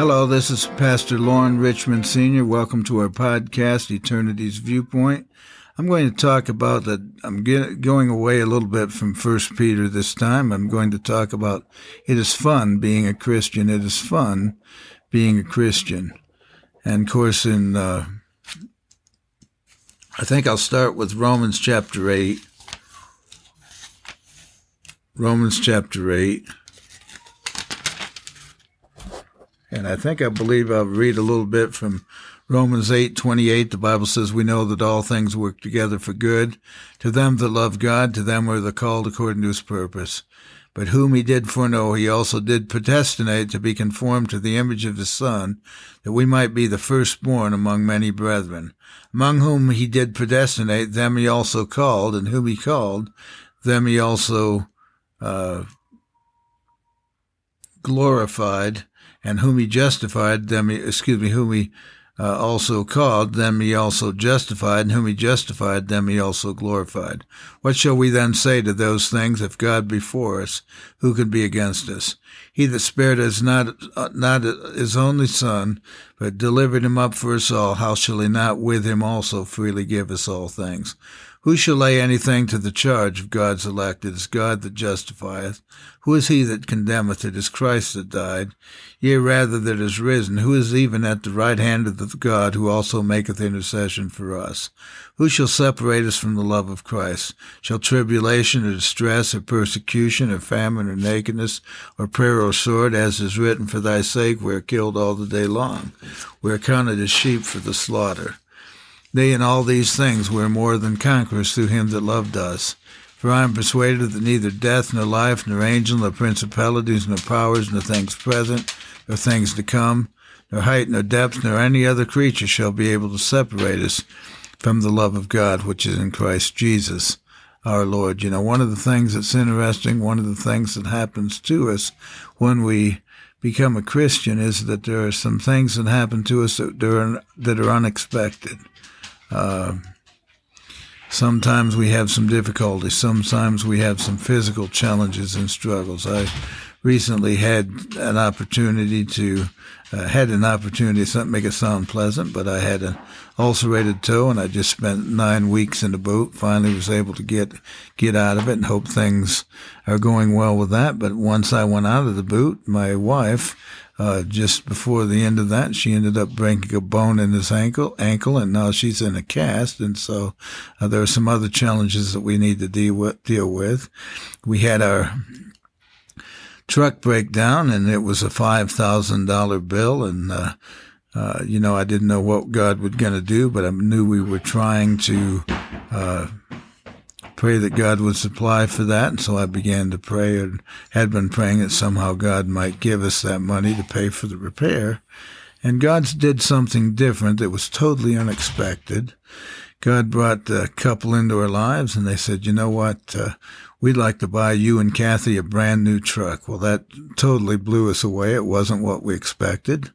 Hello, this is Pastor Loren Richmond Sr. Welcome to our podcast, Eternity's Viewpoint. I'm going to talk about that. I'm get, going away a little bit from First Peter this time. I'm going to talk about it is fun being a Christian. It is fun being a Christian. And of course, in uh, I think I'll start with Romans chapter 8. Romans chapter 8. And I think I believe I'll read a little bit from Romans 8:28 the Bible says we know that all things work together for good to them that love God to them are the called according to his purpose but whom he did foreknow, he also did predestinate to be conformed to the image of his Son, that we might be the firstborn among many brethren. Among whom he did predestinate, them he also called, and whom he called, them he also uh, glorified, and whom he justified, them he, excuse me, whom he uh, also called, them he also justified, and whom he justified, them he also glorified. What shall we then say to those things? If God be for us, who can be against us? He that spared us not, uh, not his only son, but delivered him up for us all, how shall he not with him also freely give us all things? Who shall lay anything to the charge of God's elect? It is God that justifieth. Who is he that condemneth? It is Christ that died, yea, rather that is risen, who is even at the right hand of the God, who also maketh intercession for us. Who shall separate us from the love of Christ? Shall tribulation or distress or persecution or famine or nakedness or prayer or sword, as is written, for thy sake we are killed all the day long. We are counted as sheep for the slaughter. They in all these things were more than conquerors through him that loved us. For I am persuaded that neither death, nor life, nor angel, nor principalities, nor powers, nor things present, nor things to come, nor height, nor depth, nor any other creature shall be able to separate us from the love of God which is in Christ Jesus our Lord. You know, one of the things that's interesting, one of the things that happens to us when we become a Christian is that there are some things that happen to us that are, that are unexpected. Uh, sometimes we have some difficulties. Sometimes we have some physical challenges and struggles. I recently had an opportunity to uh, had an opportunity to make it sound pleasant, but I had an ulcerated toe, and I just spent nine weeks in the boot. Finally, was able to get get out of it, and hope things are going well with that. But once I went out of the boot, my wife uh, just before the end of that, she ended up breaking a bone in his ankle, ankle, and now she's in a cast. And so uh, there are some other challenges that we need to deal with. Deal with. We had our truck breakdown, and it was a five thousand dollar bill, and uh, uh, you know I didn't know what God was going to do, but I knew we were trying to uh, pray that God would supply for that. And so I began to pray and had been praying that somehow God might give us that money to pay for the repair. And God did something different that was totally unexpected. God brought a couple into our lives and they said, you know what? Uh, we'd like to buy you and Kathy a brand new truck. Well, that totally blew us away. It wasn't what we expected.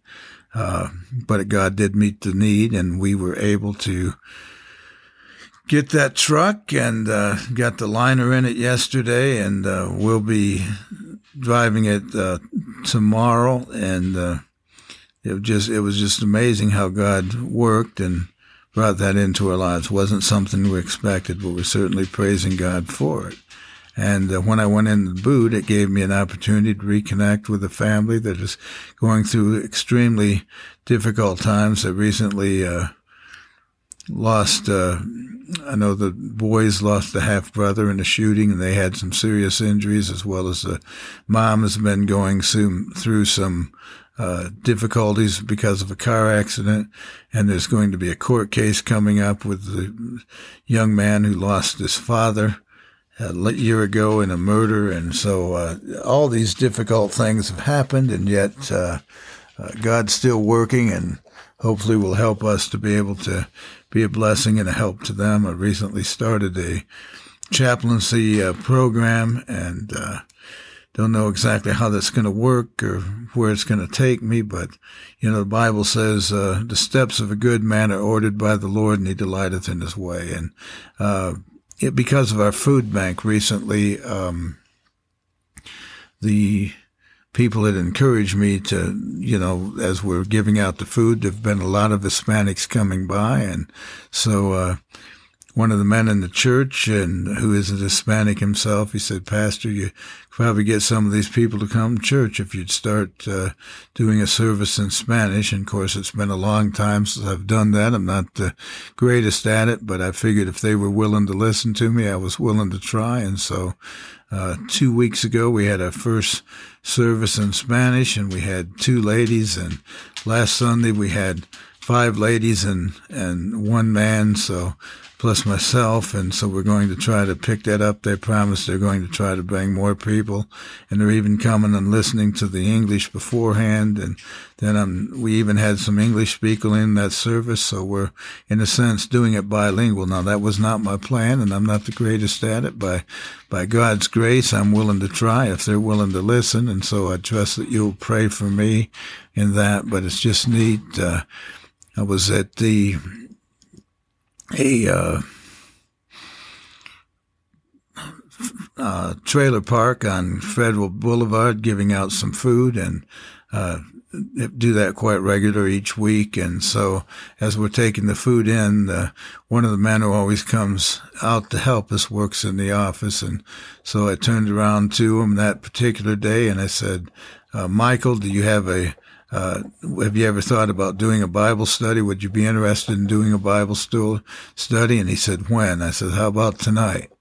Uh, but God did meet the need and we were able to get that truck and uh, got the liner in it yesterday, and uh, we'll be driving it uh, tomorrow. And uh, it just it was just amazing how God worked and brought that into our lives. It wasn't something we expected, but we're certainly praising God for it. And uh, when I went in the boot, it gave me an opportunity to reconnect with a family that is going through extremely difficult times. I recently uh, lost uh, I know the boys lost a half brother in a shooting and they had some serious injuries, as well as the mom has been going through some uh, difficulties because of a car accident. And there's going to be a court case coming up with the young man who lost his father. A year ago in a murder, and so uh, all these difficult things have happened, and yet uh, uh, God's still working, and hopefully will help us to be able to be a blessing and a help to them. I recently started a chaplaincy uh, program, and uh, don't know exactly how that's going to work or where it's going to take me, but you know the Bible says uh, the steps of a good man are ordered by the Lord, and He delighteth in His way, and it, because of our food bank recently, um, the people that encouraged me to, you know, as we're giving out the food, there've been a lot of Hispanics coming by. And so, uh, one of the men in the church and who is a Hispanic himself, he said, Pastor, you could probably get some of these people to come to church if you'd start uh, doing a service in Spanish. And of course, it's been a long time since I've done that. I'm not the greatest at it, but I figured if they were willing to listen to me, I was willing to try. And so uh, two weeks ago, we had our first service in Spanish and we had two ladies. And last Sunday, we had five ladies and, and one man. So plus myself. And so we're going to try to pick that up. They promised they're going to try to bring more people and they're even coming and listening to the English beforehand. And then um, we even had some English people in that service. So we're in a sense doing it bilingual. Now that was not my plan and I'm not the greatest at it. By, by God's grace, I'm willing to try if they're willing to listen. And so I trust that you'll pray for me in that, but it's just neat. Uh, I was at the a uh, uh, trailer park on Federal Boulevard giving out some food and uh, do that quite regular each week. And so as we're taking the food in, uh, one of the men who always comes out to help us works in the office. And so I turned around to him that particular day and I said, uh, Michael, do you have a uh, have you ever thought about doing a Bible study? Would you be interested in doing a Bible study? And he said, when? I said, how about tonight?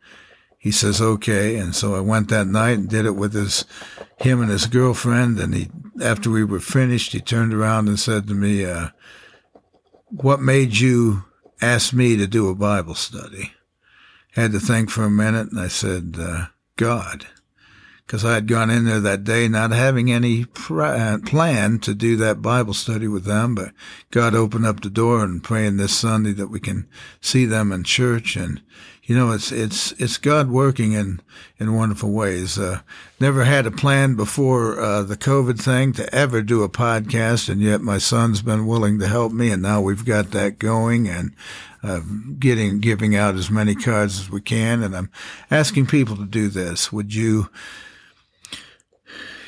He says, okay. And so I went that night and did it with his, him and his girlfriend. And he, after we were finished, he turned around and said to me, uh, what made you ask me to do a Bible study? I Had to think for a minute and I said, uh, God because I had gone in there that day not having any uh, plan to do that Bible study with them, but God opened up the door and praying this Sunday that we can see them in church. And, you know, it's, it's, it's God working in, in wonderful ways. Uh, never had a plan before, uh, the COVID thing to ever do a podcast. And yet my son's been willing to help me. And now we've got that going and, uh, getting, giving out as many cards as we can. And I'm asking people to do this. Would you,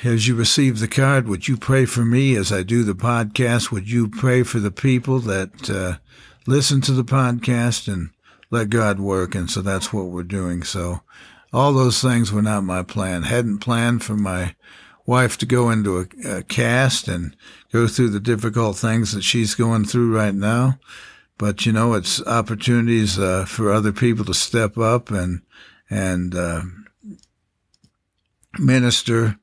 as you receive the card, would you pray for me as I do the podcast? Would you pray for the people that uh, listen to the podcast and let God work? And so that's what we're doing. So all those things were not my plan. Hadn't planned for my wife to go into a, a cast and go through the difficult things that she's going through right now. But you know, it's opportunities uh, for other people to step up and and uh, minister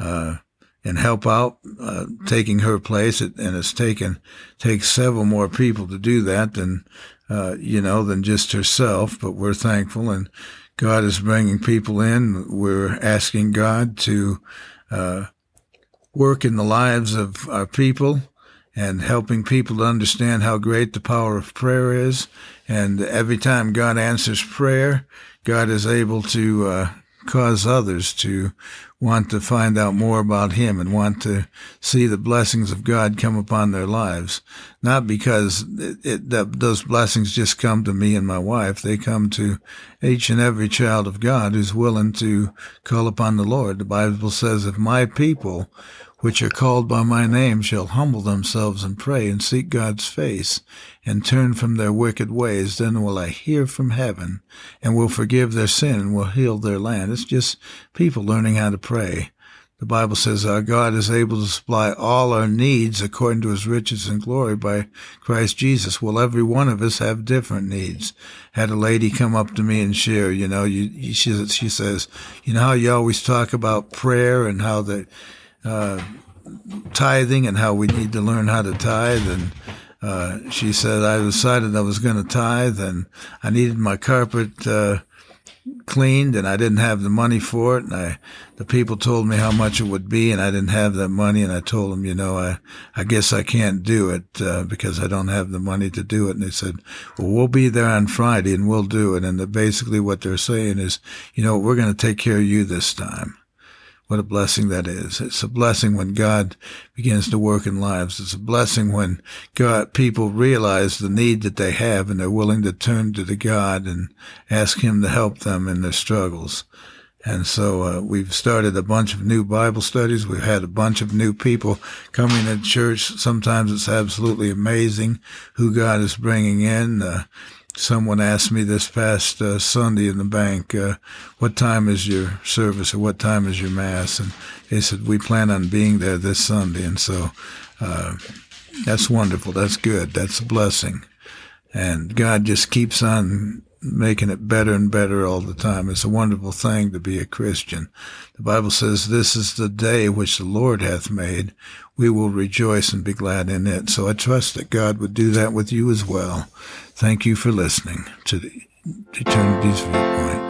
uh, and help out, uh, taking her place. It, and it's taken, takes several more people to do that than, uh, you know, than just herself. But we're thankful and God is bringing people in. We're asking God to, uh, work in the lives of our people and helping people to understand how great the power of prayer is. And every time God answers prayer, God is able to uh, cause others to want to find out more about Him and want to see the blessings of God come upon their lives. Not because it, it, those blessings just come to me and my wife. They come to each and every child of God who's willing to call upon the Lord. The Bible says, if my people which are called by my name shall humble themselves and pray and seek God's face and turn from their wicked ways, then will I hear from heaven and will forgive their sin and will heal their land. It's just people learning how to pray. The Bible says our God is able to supply all our needs according to his riches and glory by Christ Jesus. Well, every one of us have different needs. Had a lady come up to me and share, you know, you, she, she says, you know how you always talk about prayer and how the, uh, tithing and how we need to learn how to tithe. And uh, she said, I decided I was going to tithe and I needed my carpet uh, cleaned and I didn't have the money for it. And I, the people told me how much it would be and I didn't have that money. And I told them, you know, I, I guess I can't do it, uh, because I don't have the money to do it. And they said, well, we'll be there on Friday and we'll do it. And the, basically what they're saying is, you know, we're going to take care of you this time. What a blessing that is. It's a blessing when God begins to work in lives. It's a blessing when God, people realize the need that they have and they're willing to turn to the God and ask Him to help them in their struggles. And so uh, we've started a bunch of new Bible studies. We've had a bunch of new people coming to church. Sometimes it's absolutely amazing who God is bringing in. Uh, Someone asked me this past uh, Sunday in the bank, uh, what time is your service or what time is your mass? And they said, we plan on being there this Sunday. And so, uh, that's wonderful. That's good. That's a blessing. And God just keeps on making it better and better all the time. It's a wonderful thing to be a Christian. The Bible says, this is the day which the Lord hath made. We will rejoice and be glad in it. So I trust that God would do that with you as well. Thank you for listening to the Eternity's Viewpoint.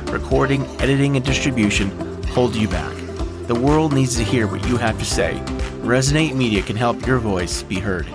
recording, editing, and distribution hold you back. The world needs to hear what you have to say. Resonate Media can help your voice be heard.